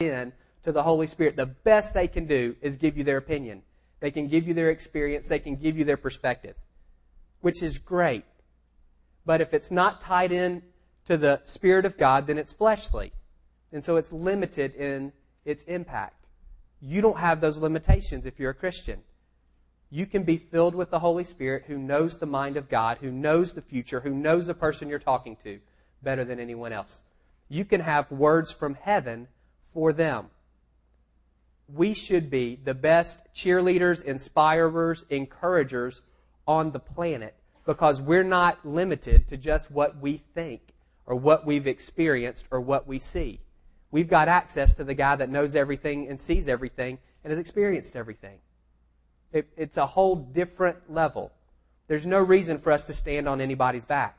in to the Holy Spirit, the best they can do is give you their opinion. They can give you their experience. They can give you their perspective, which is great. But if it's not tied in to the Spirit of God, then it's fleshly. And so it's limited in its impact. You don't have those limitations if you're a Christian. You can be filled with the Holy Spirit who knows the mind of God, who knows the future, who knows the person you're talking to better than anyone else. You can have words from heaven for them. We should be the best cheerleaders, inspirers, encouragers on the planet because we're not limited to just what we think or what we've experienced or what we see. We've got access to the guy that knows everything and sees everything and has experienced everything. It, it's a whole different level. There's no reason for us to stand on anybody's back.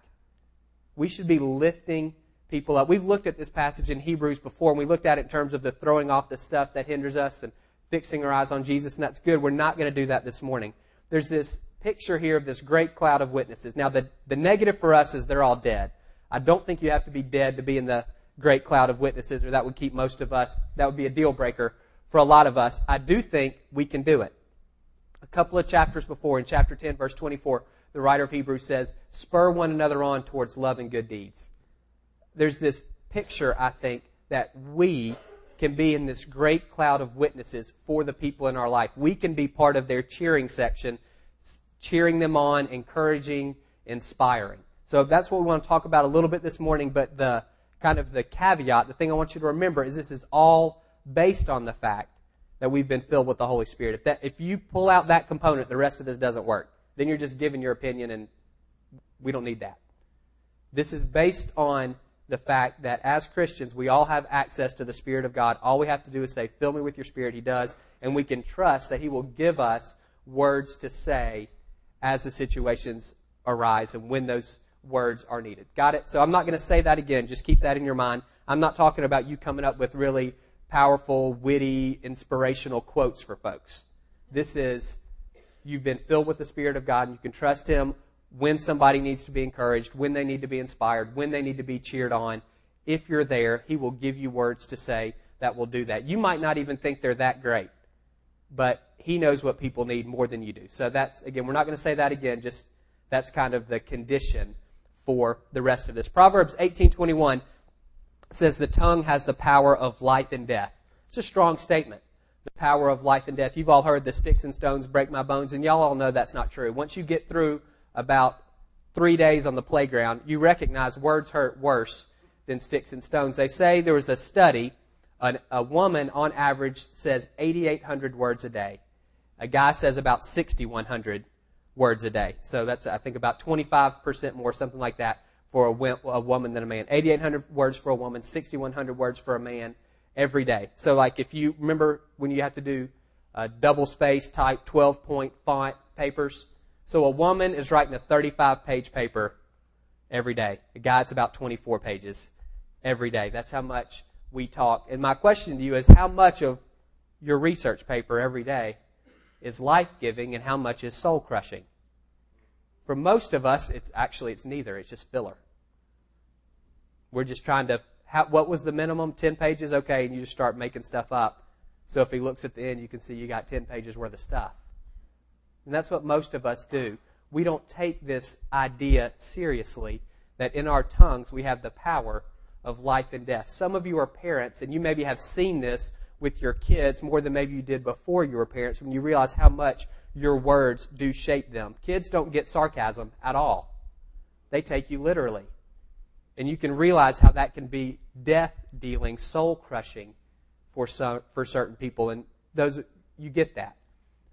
We should be lifting people up. We've looked at this passage in Hebrews before, and we looked at it in terms of the throwing off the stuff that hinders us and fixing our eyes on Jesus, and that's good. We're not going to do that this morning. There's this picture here of this great cloud of witnesses. Now, the, the negative for us is they're all dead. I don't think you have to be dead to be in the great cloud of witnesses, or that would keep most of us, that would be a deal breaker for a lot of us. I do think we can do it. A couple of chapters before, in chapter 10, verse 24, the writer of Hebrews says, Spur one another on towards love and good deeds. There's this picture, I think, that we can be in this great cloud of witnesses for the people in our life. We can be part of their cheering section, cheering them on, encouraging, inspiring. So that's what we want to talk about a little bit this morning, but the kind of the caveat, the thing I want you to remember is this is all based on the fact that we've been filled with the Holy Spirit. If that if you pull out that component, the rest of this doesn't work. Then you're just giving your opinion and we don't need that. This is based on the fact that as Christians, we all have access to the Spirit of God. All we have to do is say, Fill me with your Spirit. He does. And we can trust that He will give us words to say as the situations arise and when those words are needed. Got it? So I'm not going to say that again. Just keep that in your mind. I'm not talking about you coming up with really powerful, witty, inspirational quotes for folks. This is you've been filled with the Spirit of God and you can trust Him when somebody needs to be encouraged, when they need to be inspired, when they need to be cheered on. If you're there, He will give you words to say that will do that. You might not even think they're that great, but He knows what people need more than you do. So that's, again, we're not going to say that again, just that's kind of the condition for the rest of this. Proverbs 18:21 says the tongue has the power of life and death. It's a strong statement. The power of life and death. You've all heard the sticks and stones break my bones, and y'all all know that's not true. Once you get through about three days on the playground, you recognize words hurt worse than sticks and stones. They say there was a study, a, a woman on average says 8,800 words a day. A guy says about 6,100 words a day. So that's, I think, about 25% more, something like that, for a, a woman than a man. 8,800 words for a woman, 6,100 words for a man every day. So, like, if you remember when you have to do double space type 12 point font papers, so a woman is writing a 35 page paper every day. A guy, it's about 24 pages every day. That's how much we talk. And my question to you is how much of your research paper every day is life giving and how much is soul crushing. For most of us, it's actually it's neither. It's just filler. We're just trying to. How, what was the minimum? Ten pages, okay, and you just start making stuff up. So if he looks at the end, you can see you got ten pages worth of stuff. And that's what most of us do. We don't take this idea seriously that in our tongues we have the power of life and death. Some of you are parents, and you maybe have seen this with your kids more than maybe you did before you were parents when you realize how much your words do shape them. Kids don't get sarcasm at all. They take you literally. And you can realize how that can be death dealing, soul crushing for some, for certain people. And those, you get that.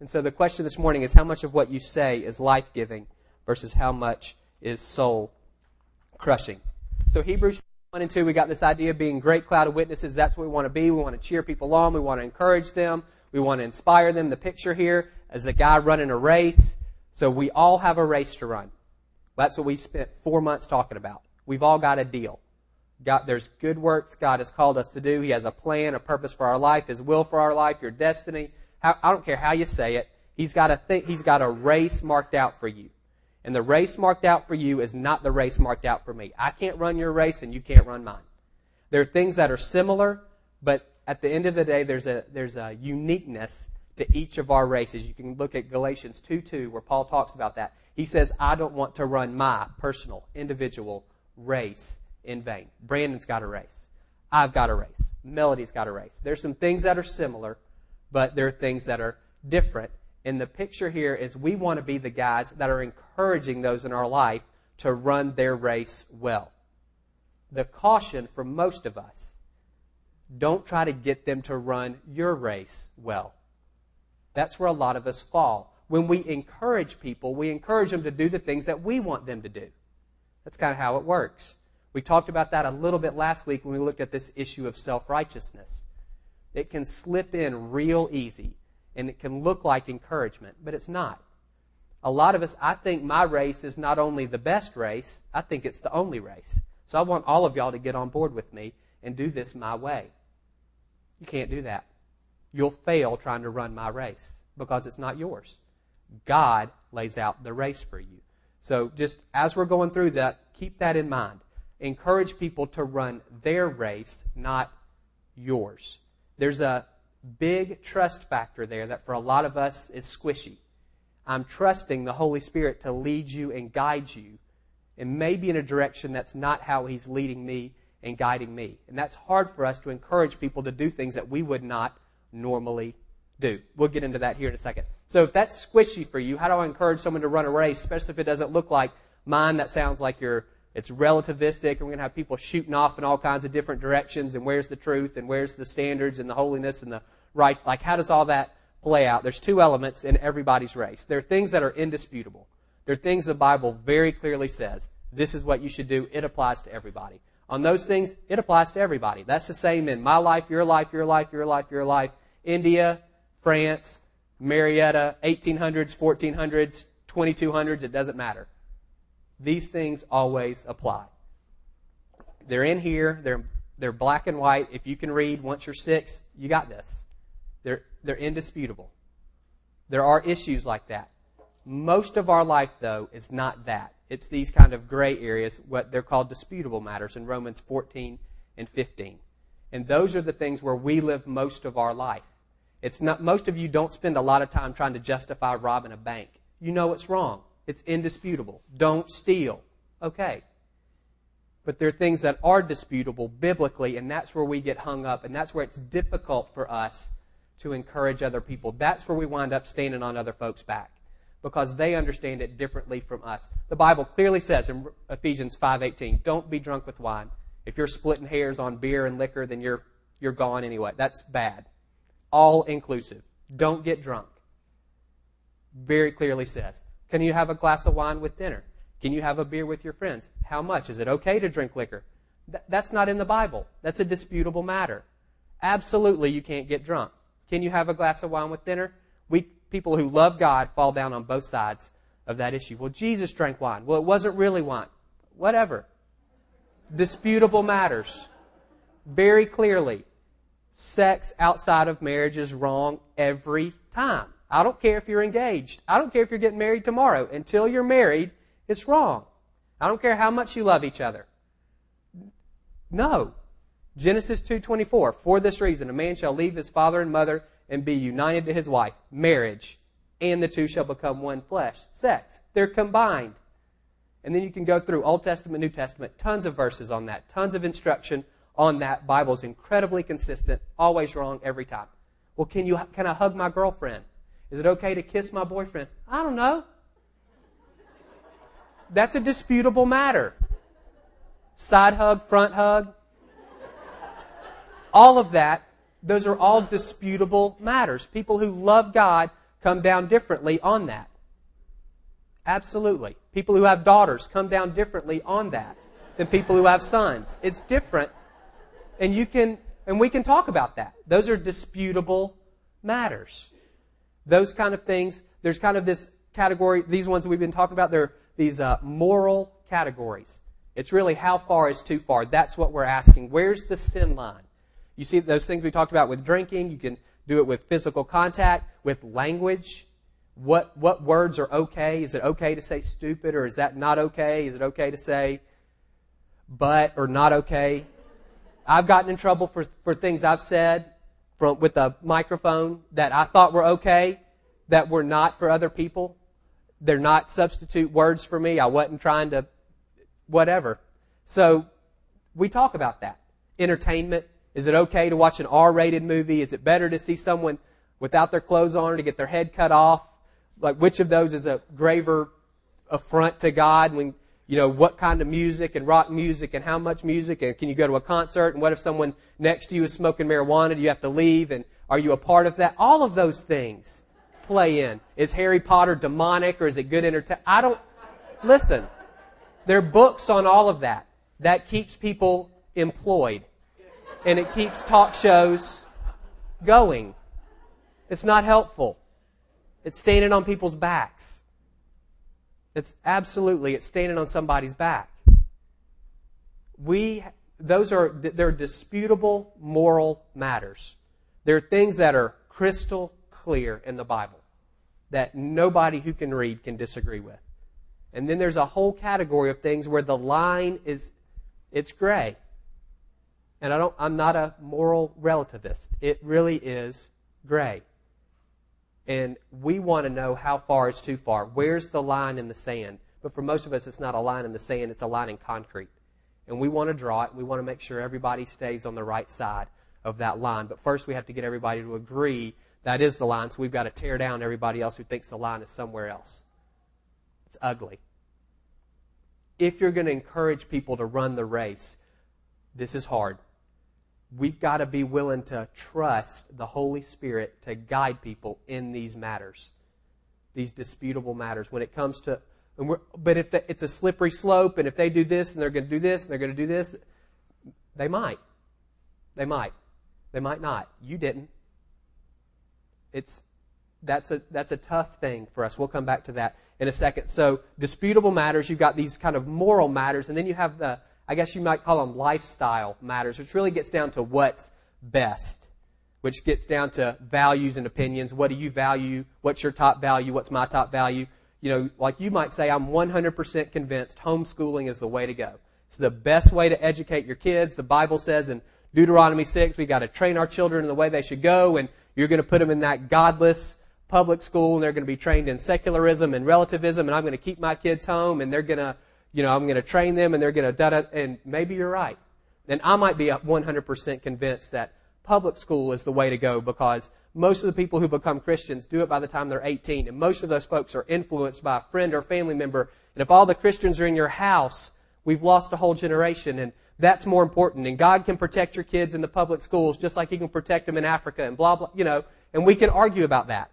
And so the question this morning is how much of what you say is life giving versus how much is soul crushing. So Hebrews 1 and 2, we got this idea of being great cloud of witnesses. That's what we want to be. We want to cheer people on. We want to encourage them. We want to inspire them. The picture here is a guy running a race. So we all have a race to run. That's what we spent four months talking about. We've all got a deal. God, there's good works God has called us to do. He has a plan, a purpose for our life, His will for our life, your destiny. I don't care how you say it. He's got a th- He's got a race marked out for you. And the race marked out for you is not the race marked out for me. I can't run your race and you can't run mine. There are things that are similar, but at the end of the day, there's a, there's a uniqueness to each of our races. You can look at Galatians 2 2, where Paul talks about that. He says, I don't want to run my personal, individual race in vain. Brandon's got a race. I've got a race. Melody's got a race. There's some things that are similar, but there are things that are different. And the picture here is we want to be the guys that are encouraging those in our life to run their race well. The caution for most of us don't try to get them to run your race well. That's where a lot of us fall. When we encourage people, we encourage them to do the things that we want them to do. That's kind of how it works. We talked about that a little bit last week when we looked at this issue of self righteousness. It can slip in real easy and it can look like encouragement, but it's not. A lot of us, I think my race is not only the best race, I think it's the only race. So I want all of y'all to get on board with me and do this my way. You can't do that. You'll fail trying to run my race because it's not yours. God lays out the race for you. So just as we're going through that, keep that in mind. Encourage people to run their race, not yours. There's a big trust factor there that for a lot of us is squishy. I'm trusting the Holy Spirit to lead you and guide you, and maybe in a direction that's not how He's leading me and guiding me. And that's hard for us to encourage people to do things that we would not normally do. We'll get into that here in a second. So if that's squishy for you, how do I encourage someone to run a race, especially if it doesn't look like mine? That sounds like you're it's relativistic, and we're going to have people shooting off in all kinds of different directions, and where's the truth, and where's the standards, and the holiness, and the right. Like, how does all that play out? There's two elements in everybody's race. There are things that are indisputable. There are things the Bible very clearly says. This is what you should do. It applies to everybody. On those things, it applies to everybody. That's the same in my life, your life, your life, your life, your life, India, France, Marietta, 1800s, 1400s, 2200s, it doesn't matter. These things always apply. They're in here, they're, they're black and white. If you can read once you're six, you got this. They're, they're indisputable. There are issues like that. Most of our life, though, is not that. It's these kind of gray areas, what they're called disputable matters in Romans 14 and 15. And those are the things where we live most of our life. It's not, most of you don't spend a lot of time trying to justify robbing a bank. You know it's wrong. It's indisputable. Don't steal. Okay. But there are things that are disputable biblically, and that's where we get hung up, and that's where it's difficult for us to encourage other people. That's where we wind up standing on other folks' back because they understand it differently from us. The Bible clearly says in Ephesians 5:18, "Don't be drunk with wine. If you're splitting hairs on beer and liquor, then you're you're gone anyway. That's bad. All inclusive. Don't get drunk." Very clearly says. Can you have a glass of wine with dinner? Can you have a beer with your friends? How much? Is it okay to drink liquor? Th- that's not in the Bible. That's a disputable matter. Absolutely, you can't get drunk. Can you have a glass of wine with dinner? We people who love God fall down on both sides of that issue. Well, Jesus drank wine. Well, it wasn't really wine. Whatever. Disputable matters. Very clearly, sex outside of marriage is wrong every time. I don't care if you're engaged. I don't care if you're getting married tomorrow. Until you're married, it's wrong. I don't care how much you love each other. No. Genesis 2:24 For this reason a man shall leave his father and mother and be united to his wife, marriage, and the two shall become one flesh, sex. They're combined. And then you can go through Old Testament, New Testament, tons of verses on that, tons of instruction on that. Bible's incredibly consistent, always wrong every time. Well, can you can I hug my girlfriend? Is it okay to kiss my boyfriend? I don't know. That's a disputable matter. Side hug, front hug. All of that those are all disputable matters. People who love God come down differently on that. Absolutely. People who have daughters come down differently on that than people who have sons. It's different. And you can, and we can talk about that. Those are disputable matters. Those kind of things, there's kind of this category, these ones we've been talking about, they're these uh, moral categories. It's really how far is too far. That's what we're asking. Where's the sin line? You see those things we talked about with drinking. You can do it with physical contact, with language. What, what words are okay? Is it okay to say stupid or is that not okay? Is it okay to say but or not okay? I've gotten in trouble for, for things I've said with a microphone that I thought were okay that were not for other people. They're not substitute words for me. I wasn't trying to, whatever. So we talk about that. Entertainment. Is it okay to watch an R-rated movie? Is it better to see someone without their clothes on or to get their head cut off? Like which of those is a graver affront to God when you know, what kind of music and rock music and how much music and can you go to a concert and what if someone next to you is smoking marijuana? Do you have to leave and are you a part of that? All of those things play in. Is Harry Potter demonic or is it good entertainment? I don't, listen, there are books on all of that. That keeps people employed and it keeps talk shows going. It's not helpful. It's standing on people's backs. It's absolutely, it's standing on somebody's back. We, those are, they're disputable moral matters. There are things that are crystal clear in the Bible that nobody who can read can disagree with. And then there's a whole category of things where the line is, it's gray. And I don't, I'm not a moral relativist. It really is gray. And we want to know how far is too far. Where's the line in the sand? But for most of us, it's not a line in the sand, it's a line in concrete. And we want to draw it. We want to make sure everybody stays on the right side of that line. But first, we have to get everybody to agree that is the line. So we've got to tear down everybody else who thinks the line is somewhere else. It's ugly. If you're going to encourage people to run the race, this is hard we've got to be willing to trust the Holy Spirit to guide people in these matters, these disputable matters. When it comes to, but if it's a slippery slope, and if they do this and they're going to do this and they're going to do this, they might. They might. They might not. You didn't. It's that's a that's a tough thing for us. We'll come back to that in a second. So disputable matters. You've got these kind of moral matters, and then you have the I guess you might call them lifestyle matters, which really gets down to what's best, which gets down to values and opinions. What do you value? What's your top value? What's my top value? You know, like you might say, I'm 100% convinced homeschooling is the way to go. It's the best way to educate your kids. The Bible says in Deuteronomy 6, we got to train our children in the way they should go, and you're going to put them in that godless public school, and they're going to be trained in secularism and relativism, and I'm going to keep my kids home, and they're going to you know, I'm going to train them and they're going to da da, and maybe you're right. And I might be 100% convinced that public school is the way to go because most of the people who become Christians do it by the time they're 18. And most of those folks are influenced by a friend or family member. And if all the Christians are in your house, we've lost a whole generation. And that's more important. And God can protect your kids in the public schools just like He can protect them in Africa and blah, blah, you know. And we can argue about that.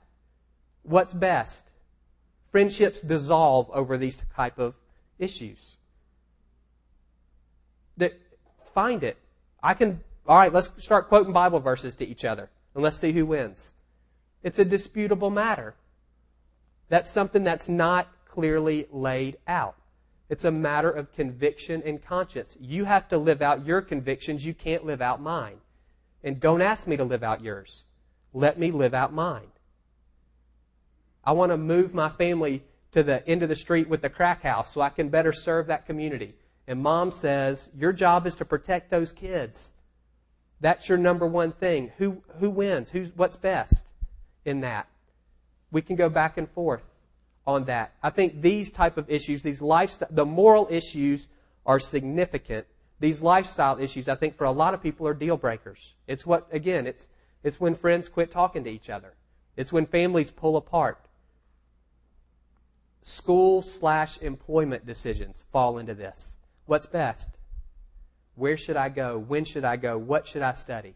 What's best? Friendships dissolve over these type of issues. That find it. I can all right, let's start quoting Bible verses to each other and let's see who wins. It's a disputable matter. That's something that's not clearly laid out. It's a matter of conviction and conscience. You have to live out your convictions. You can't live out mine. And don't ask me to live out yours. Let me live out mine. I want to move my family to the end of the street with the crack house so I can better serve that community. And mom says, Your job is to protect those kids. That's your number one thing. Who, who wins? Who's, what's best in that? We can go back and forth on that. I think these type of issues, these lifestyle, the moral issues are significant. These lifestyle issues, I think for a lot of people are deal breakers. It's what, again, it's, it's when friends quit talking to each other. It's when families pull apart school slash employment decisions fall into this. What's best? Where should I go? When should I go? What should I study?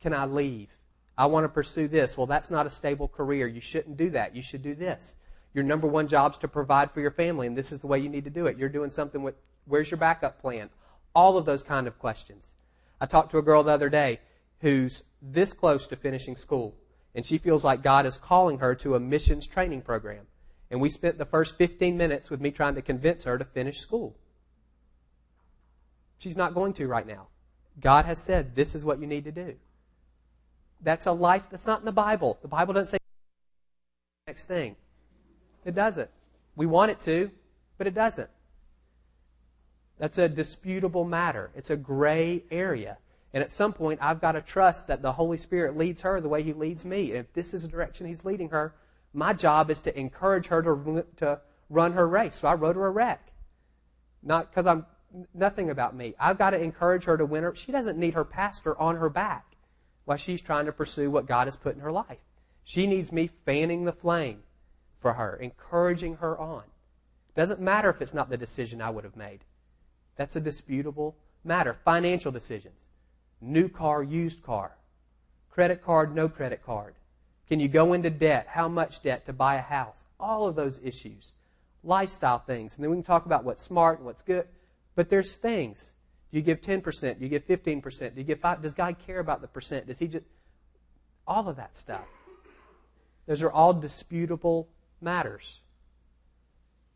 Can I leave? I want to pursue this. Well, that's not a stable career. You shouldn't do that. You should do this. Your number one job is to provide for your family, and this is the way you need to do it. You're doing something with, where's your backup plan? All of those kind of questions. I talked to a girl the other day who's this close to finishing school, and she feels like God is calling her to a missions training program. And we spent the first 15 minutes with me trying to convince her to finish school. She's not going to right now. God has said, this is what you need to do. That's a life that's not in the Bible. The Bible doesn't say next thing. It doesn't. We want it to, but it doesn't. That's a disputable matter. It's a gray area. And at some point, I've got to trust that the Holy Spirit leads her the way He leads me. And if this is the direction He's leading her, my job is to encourage her to, to run her race. So I wrote her a rec. Not because I'm nothing about me. I've got to encourage her to win her. She doesn't need her pastor on her back while she's trying to pursue what God has put in her life. She needs me fanning the flame for her, encouraging her on. Doesn't matter if it's not the decision I would have made. That's a disputable matter. Financial decisions. New car, used car. Credit card, no credit card. Can you go into debt? How much debt to buy a house? All of those issues. Lifestyle things. And then we can talk about what's smart and what's good. But there's things. Do you give 10%? Do you give 15%? Do you give 5 Does God care about the percent? Does he just all of that stuff. Those are all disputable matters.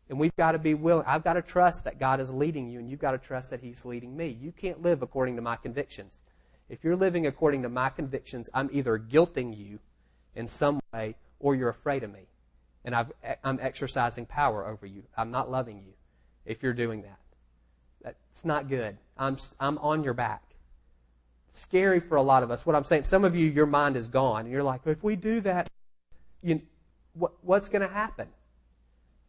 And we've got to be willing. I've got to trust that God is leading you, and you've got to trust that He's leading me. You can't live according to my convictions. If you're living according to my convictions, I'm either guilting you in some way or you're afraid of me. And i am exercising power over you. I'm not loving you if you're doing that. That's not good. I'm, I'm on your back. Scary for a lot of us. What I'm saying, some of you, your mind is gone, and you're like, if we do that, you, what, what's going to happen?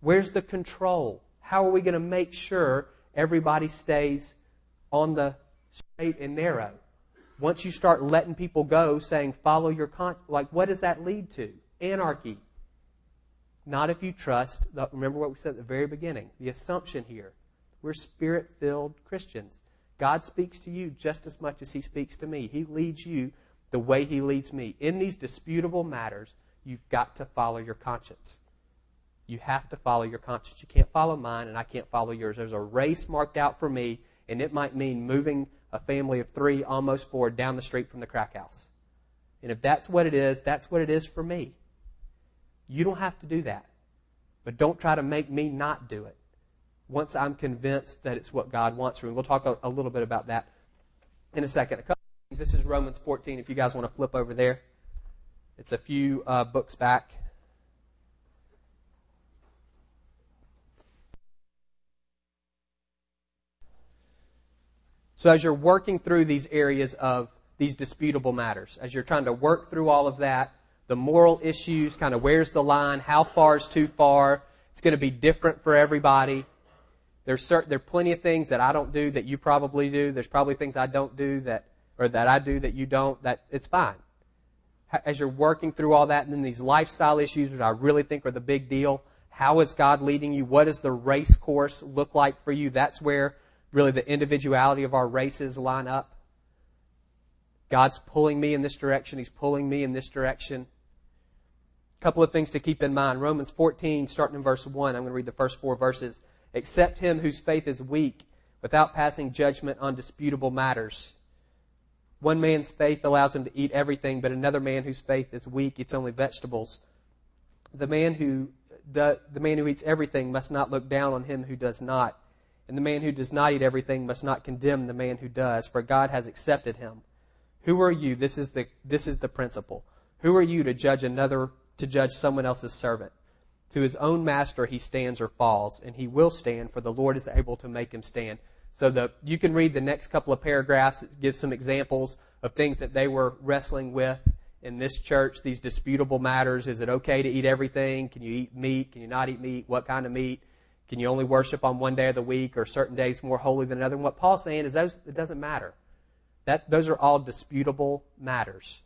Where's the control? How are we going to make sure everybody stays on the straight and narrow? Once you start letting people go, saying, follow your con, like, what does that lead to? Anarchy. Not if you trust, the, remember what we said at the very beginning, the assumption here. We're spirit filled Christians. God speaks to you just as much as He speaks to me. He leads you the way He leads me. In these disputable matters, you've got to follow your conscience. You have to follow your conscience. You can't follow mine, and I can't follow yours. There's a race marked out for me, and it might mean moving a family of three, almost four, down the street from the crack house. And if that's what it is, that's what it is for me. You don't have to do that. But don't try to make me not do it once I'm convinced that it's what God wants for me. We'll talk a, a little bit about that in a second. A this is Romans 14, if you guys want to flip over there. It's a few uh, books back. So, as you're working through these areas of these disputable matters, as you're trying to work through all of that, the moral issues, kind of where's the line, how far is too far, it's going to be different for everybody. There's there are plenty of things that I don't do that you probably do. There's probably things I don't do that, or that I do that you don't, that it's fine. As you're working through all that, and then these lifestyle issues, which I really think are the big deal, how is God leading you? What does the race course look like for you? That's where really the individuality of our races line up. God's pulling me in this direction. He's pulling me in this direction. A couple of things to keep in mind. Romans 14, starting in verse 1, I'm going to read the first four verses. Accept him whose faith is weak without passing judgment on disputable matters. One man's faith allows him to eat everything, but another man whose faith is weak eats only vegetables. The man who do, the man who eats everything must not look down on him who does not and the man who does not eat everything must not condemn the man who does, for God has accepted him. Who are you? This is the, this is the principle. Who are you to judge another, to judge someone else's servant? To his own master he stands or falls, and he will stand, for the Lord is able to make him stand. So the, you can read the next couple of paragraphs. It gives some examples of things that they were wrestling with in this church, these disputable matters. Is it okay to eat everything? Can you eat meat? Can you not eat meat? What kind of meat? Can you only worship on one day of the week or certain days more holy than another? And what Paul's saying is those, it doesn't matter. That, those are all disputable matters.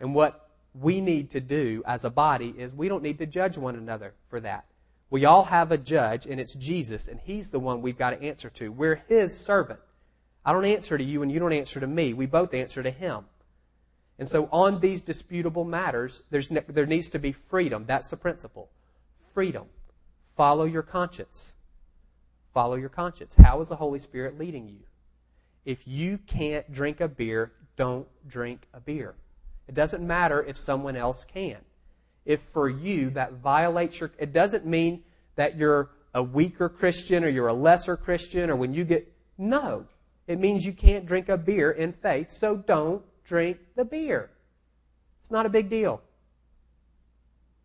And what we need to do as a body is we don't need to judge one another for that. We all have a judge, and it's Jesus, and He's the one we've got to answer to. We're His servant. I don't answer to you, and you don't answer to me. We both answer to Him. And so, on these disputable matters, there needs to be freedom. That's the principle. Freedom. Follow your conscience. Follow your conscience. How is the Holy Spirit leading you? If you can't drink a beer, don't drink a beer. It doesn't matter if someone else can. If for you that violates your, it doesn't mean that you're a weaker Christian or you're a lesser Christian or when you get, no. It means you can't drink a beer in faith, so don't drink the beer. It's not a big deal.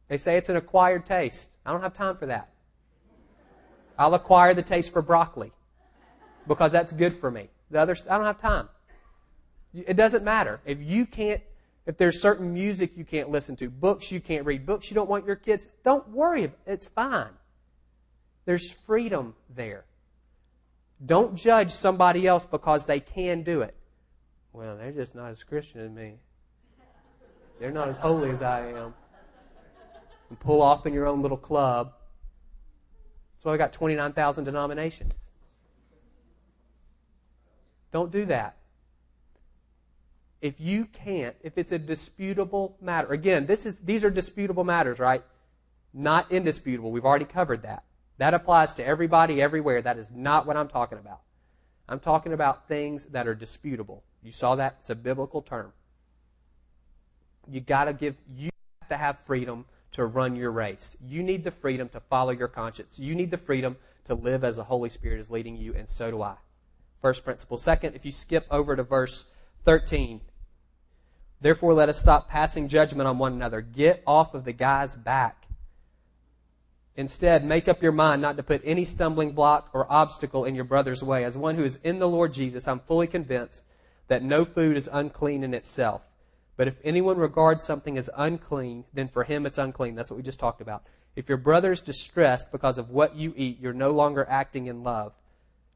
They say it's an acquired taste. I don't have time for that. I'll acquire the taste for broccoli because that's good for me. The others, I don't have time. It doesn't matter. If you can't, if there's certain music you can't listen to, books you can't read, books you don't want your kids, don't worry. It's fine. There's freedom there. Don't judge somebody else because they can do it. Well, they're just not as Christian as me. They're not as holy as I am. And pull off in your own little club. Why we got 29,000 denominations. Don't do that. If you can't, if it's a disputable matter, again, this is, these are disputable matters, right? Not indisputable. We've already covered that. That applies to everybody, everywhere. That is not what I'm talking about. I'm talking about things that are disputable. You saw that? It's a biblical term. You gotta give, you have to have freedom to run your race. You need the freedom to follow your conscience. You need the freedom to live as the Holy Spirit is leading you, and so do I. First principle. Second, if you skip over to verse 13, therefore let us stop passing judgment on one another. Get off of the guy's back. Instead, make up your mind not to put any stumbling block or obstacle in your brother's way. As one who is in the Lord Jesus, I'm fully convinced that no food is unclean in itself. But if anyone regards something as unclean, then for him it's unclean. That's what we just talked about. If your brother is distressed because of what you eat, you're no longer acting in love.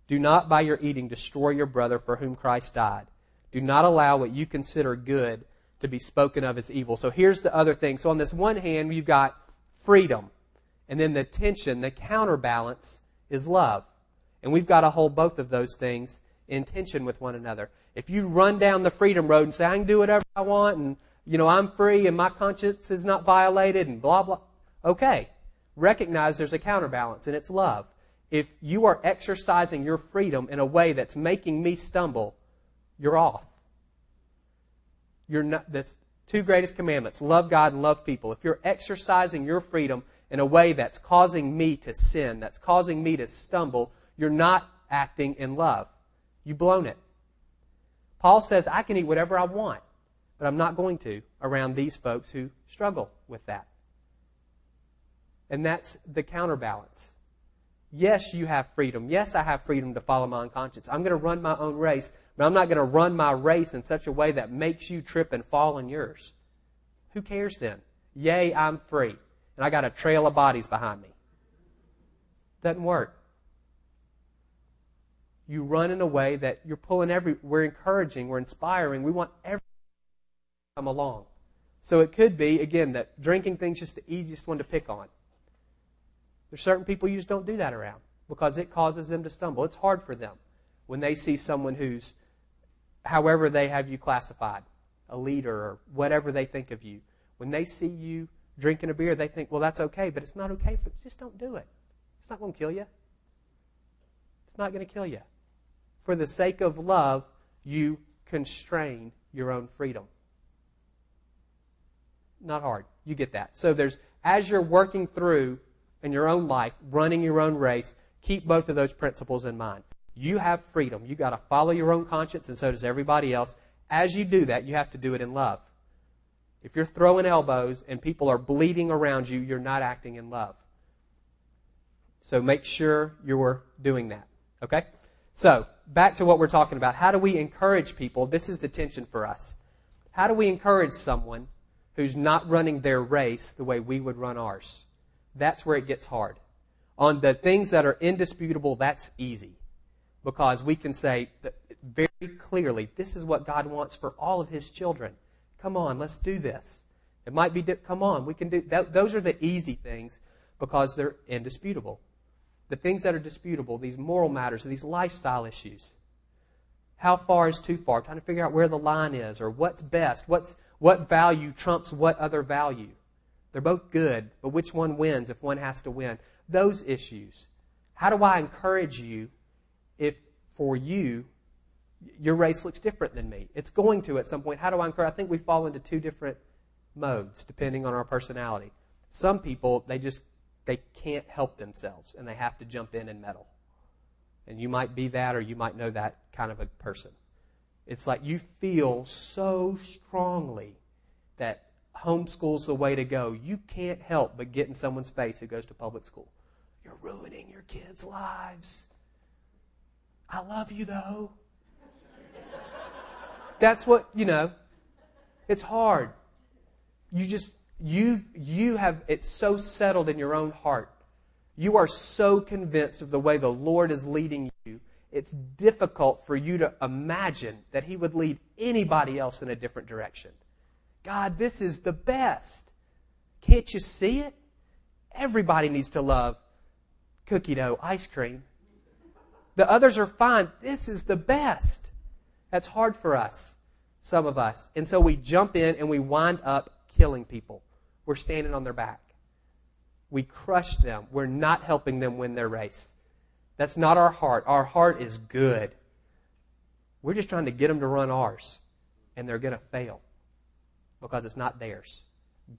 Do not by your eating destroy your brother for whom Christ died. Do not allow what you consider good to be spoken of as evil. So here's the other thing. So on this one hand, you've got freedom. And then the tension, the counterbalance is love. And we've got to hold both of those things in tension with one another. If you run down the freedom road and say, I can do whatever I want and, you know, I'm free and my conscience is not violated and blah, blah. Okay. Recognize there's a counterbalance and it's love. If you are exercising your freedom in a way that's making me stumble, you're off. You're not, the two greatest commandments, love God and love people. If you're exercising your freedom in a way that's causing me to sin, that's causing me to stumble, you're not acting in love. You've blown it. Paul says, I can eat whatever I want, but I'm not going to around these folks who struggle with that. And that's the counterbalance. Yes, you have freedom. Yes, I have freedom to follow my own conscience. I'm going to run my own race, but I'm not going to run my race in such a way that makes you trip and fall in yours. Who cares then? Yay, I'm free and I got a trail of bodies behind me. Doesn't work. You run in a way that you're pulling every, we're encouraging, we're inspiring, we want everyone to come along. So it could be, again, that drinking thing's just the easiest one to pick on. There's certain people you just don't do that around because it causes them to stumble. It's hard for them when they see someone who's, however they have you classified, a leader or whatever they think of you. When they see you drinking a beer, they think, well, that's okay, but it's not okay. For, just don't do it. It's not going to kill you. It's not going to kill you. For the sake of love, you constrain your own freedom. Not hard. You get that. So there's, as you're working through in your own life, running your own race, keep both of those principles in mind. You have freedom. You got to follow your own conscience, and so does everybody else. As you do that, you have to do it in love. If you're throwing elbows and people are bleeding around you, you're not acting in love. So make sure you're doing that. Okay? So, back to what we're talking about. How do we encourage people? This is the tension for us. How do we encourage someone who's not running their race the way we would run ours? That's where it gets hard. On the things that are indisputable, that's easy. Because we can say very clearly, this is what God wants for all of His children. Come on, let's do this. It might be, come on, we can do that. Those are the easy things because they're indisputable. The things that are disputable, these moral matters, these lifestyle issues. How far is too far? trying to figure out where the line is or what's best. What's, what value trumps what other value? They're both good, but which one wins if one has to win? Those issues. How do I encourage you if for you your race looks different than me. It's going to at some point. How do I encourage? I think we fall into two different modes depending on our personality. Some people, they just, they can't help themselves and they have to jump in and meddle. And you might be that or you might know that kind of a person. It's like you feel so strongly that homeschool's the way to go. You can't help but get in someone's face who goes to public school. You're ruining your kids' lives. I love you though. That's what, you know, it's hard. You just, you, you have, it's so settled in your own heart. You are so convinced of the way the Lord is leading you. It's difficult for you to imagine that He would lead anybody else in a different direction. God, this is the best. Can't you see it? Everybody needs to love cookie dough ice cream. The others are fine. This is the best. That's hard for us, some of us. And so we jump in and we wind up killing people. We're standing on their back. We crush them. We're not helping them win their race. That's not our heart. Our heart is good. We're just trying to get them to run ours. And they're going to fail because it's not theirs.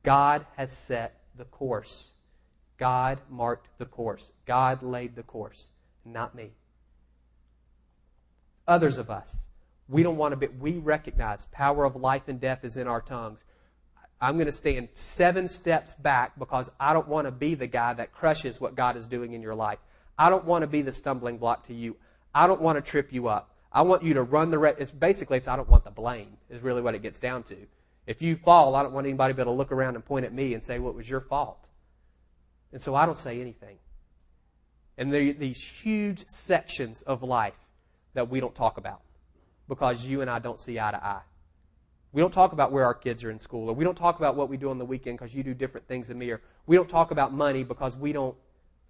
God has set the course. God marked the course. God laid the course, not me. Others of us, we don't want to be, we recognize power of life and death is in our tongues. I'm going to stand seven steps back because I don't want to be the guy that crushes what God is doing in your life. I don't want to be the stumbling block to you. I don't want to trip you up. I want you to run the rest. It's basically, it's I don't want the blame is really what it gets down to. If you fall, I don't want anybody to be able to look around and point at me and say, well, was your fault. And so I don't say anything. And there are these huge sections of life that we don't talk about because you and I don't see eye to eye. We don't talk about where our kids are in school, or we don't talk about what we do on the weekend because you do different things than me, or we don't talk about money because we don't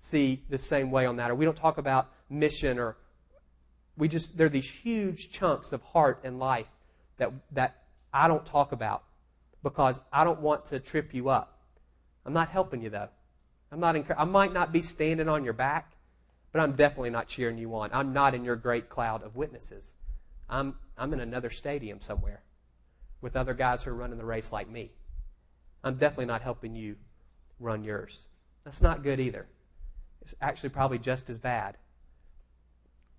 see the same way on that, or we don't talk about mission, or we just, there are these huge chunks of heart and life that, that I don't talk about because I don't want to trip you up. I'm not helping you though. I'm not, I might not be standing on your back, but I'm definitely not cheering you on. I'm not in your great cloud of witnesses. I'm, I'm in another stadium somewhere with other guys who are running the race like me. I'm definitely not helping you run yours. That's not good either. It's actually probably just as bad.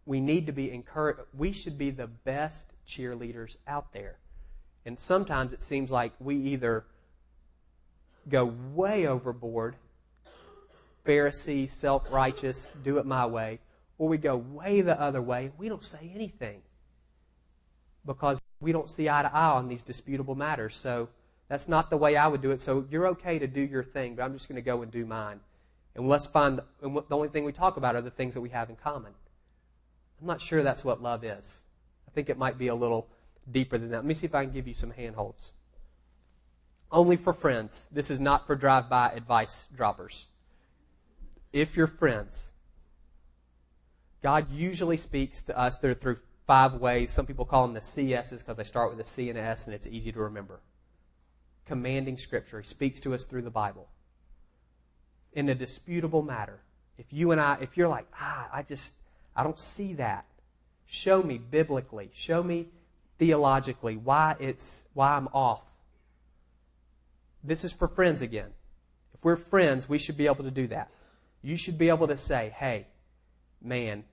We need to be encouraged. We should be the best cheerleaders out there. And sometimes it seems like we either go way overboard Pharisee, self righteous, do it my way, or we go way the other way. We don't say anything because we don't see eye to eye on these disputable matters. So that's not the way I would do it. So you're okay to do your thing, but I'm just going to go and do mine. And let's find the, and the only thing we talk about are the things that we have in common. I'm not sure that's what love is. I think it might be a little deeper than that. Let me see if I can give you some handholds. Only for friends. This is not for drive by advice droppers if you're friends, God usually speaks to us through, five ways. Some people call them the CSs because they start with a C and an S and it's easy to remember. Commanding Scripture. He speaks to us through the Bible. In a disputable matter. If you and I, if you're like, ah, I just, I don't see that. Show me biblically. Show me theologically why it's, why I'm off. This is for friends again. If we're friends, we should be able to do that you should be able to say, hey, man,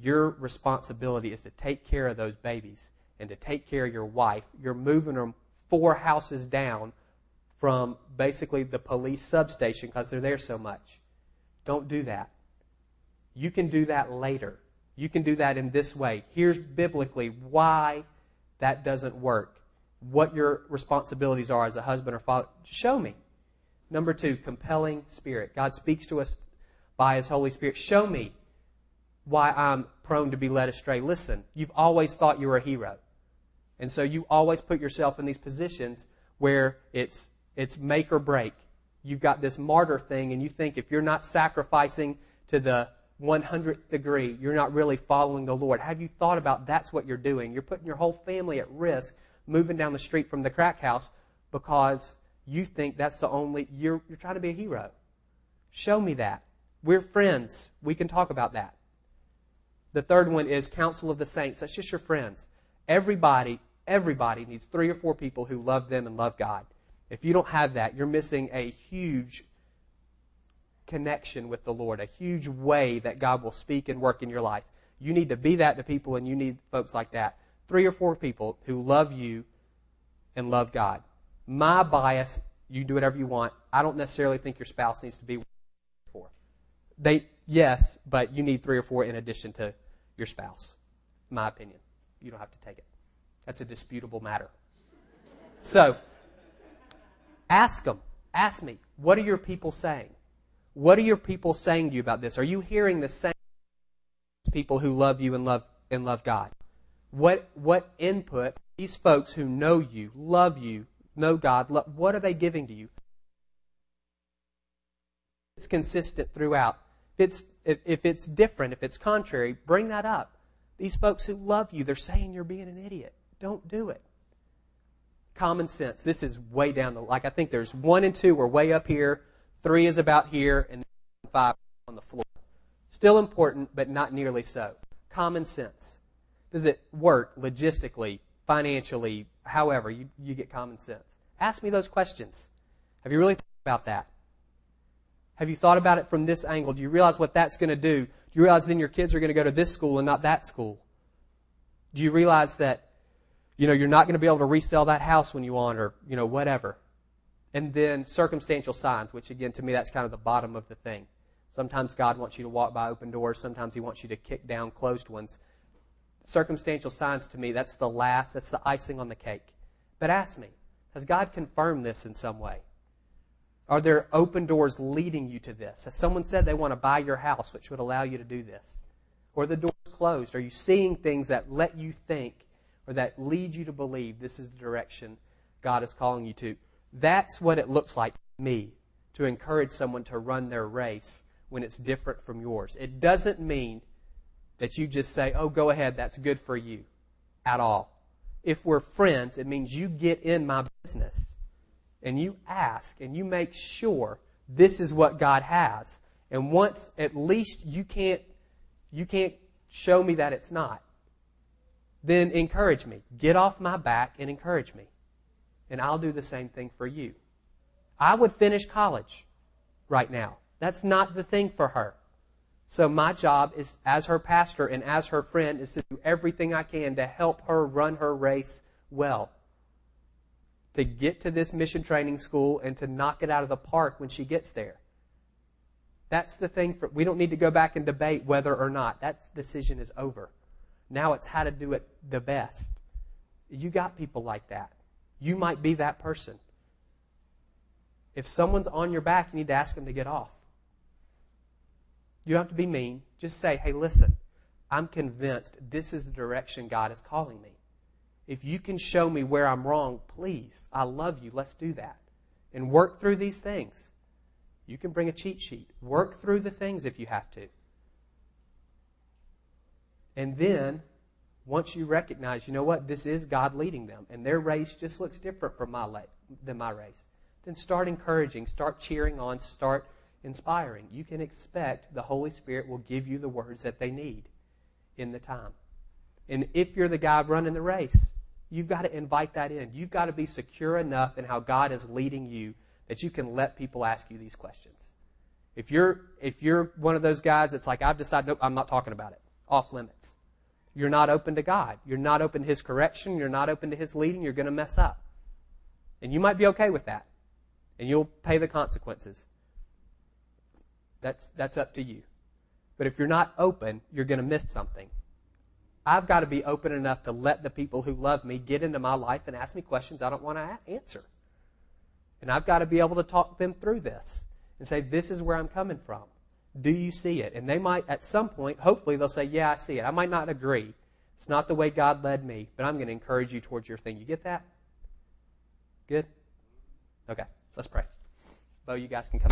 your responsibility is to take care of those babies and to take care of your wife. You're moving them four houses down from basically the police substation because they're there so much. Don't do that. You can do that later. You can do that in this way. Here's biblically why that doesn't work. What your responsibilities are as a husband or father. Show me. Number two, compelling spirit. God speaks to us by His Holy Spirit. Show me why I'm prone to be led astray. Listen, you've always thought you were a hero. And so you always put yourself in these positions where it's, it's make or break. You've got this martyr thing, and you think if you're not sacrificing to the 100th degree, you're not really following the Lord. Have you thought about that's what you're doing? You're putting your whole family at risk moving down the street from the crack house because you think that's the only, you're, you're trying to be a hero. Show me that. We're friends. We can talk about that. The third one is counsel of the saints. That's just your friends. Everybody, everybody needs three or four people who love them and love God. If you don't have that, you're missing a huge connection with the Lord, a huge way that God will speak and work in your life. You need to be that to people, and you need folks like that. Three or four people who love you and love God. My bias, you do whatever you want. I don't necessarily think your spouse needs to be for. They yes, but you need three or four in addition to your spouse. My opinion. You don't have to take it. That's a disputable matter. So, ask them. Ask me, what are your people saying? What are your people saying to you about this? Are you hearing the same people who love you and love and love God? What what input these folks who know you, love you, know God, love, what are they giving to you? It's consistent throughout. It's if, if it's different, if it's contrary, bring that up. These folks who love you, they're saying you're being an idiot. Don't do it. Common sense. This is way down the like I think there's one and two are way up here, three is about here, and five on the floor. Still important, but not nearly so. Common sense. Does it work logistically, financially, however? You, you get common sense. Ask me those questions. Have you really thought about that? Have you thought about it from this angle? Do you realize what that's going to do? Do you realize then your kids are going to go to this school and not that school? Do you realize that, you know, you're not going to be able to resell that house when you want or, you know, whatever? And then circumstantial signs, which again, to me, that's kind of the bottom of the thing. Sometimes God wants you to walk by open doors. Sometimes He wants you to kick down closed ones. Circumstantial signs to me, that's the last, that's the icing on the cake. But ask me, has God confirmed this in some way? Are there open doors leading you to this? Has someone said they want to buy your house, which would allow you to do this? Or the doors closed? Are you seeing things that let you think or that lead you to believe this is the direction God is calling you to? That's what it looks like to me to encourage someone to run their race when it's different from yours. It doesn't mean that you just say, oh, go ahead, that's good for you at all. If we're friends, it means you get in my business and you ask and you make sure this is what God has. And once at least you can't you can't show me that it's not, then encourage me. Get off my back and encourage me. And I'll do the same thing for you. I would finish college right now. That's not the thing for her. So my job is as her pastor and as her friend is to do everything I can to help her run her race well to get to this mission training school and to knock it out of the park when she gets there. That's the thing for, we don't need to go back and debate whether or not. That decision is over. Now it's how to do it the best. You got people like that. You might be that person. If someone's on your back, you need to ask them to get off. You don't have to be mean. Just say, hey, listen, I'm convinced this is the direction God is calling me. If you can show me where I'm wrong, please, I love you. Let's do that. And work through these things. You can bring a cheat sheet. Work through the things if you have to. And then, once you recognize, you know what, this is God leading them, and their race just looks different from my than my race, then start encouraging, start cheering on, start inspiring. You can expect the Holy Spirit will give you the words that they need in the time. And if you're the guy running the race, You've got to invite that in. You've got to be secure enough in how God is leading you that you can let people ask you these questions. If you're, if you're one of those guys that's like, I've decided, nope, I'm not talking about it. Off limits. You're not open to God. You're not open to His correction. You're not open to His leading. You're going to mess up. And you might be okay with that. And you'll pay the consequences. That's, that's up to you. But if you're not open, you're going to miss something. I've got to be open enough to let the people who love me get into my life and ask me questions I don't want to answer. And I've got to be able to talk them through this and say, this is where I'm coming from. Do you see it? And they might, at some point, hopefully, they'll say, yeah, I see it. I might not agree. It's not the way God led me, but I'm going to encourage you towards your thing. You get that? Good? Okay, let's pray. Bo, you guys can come.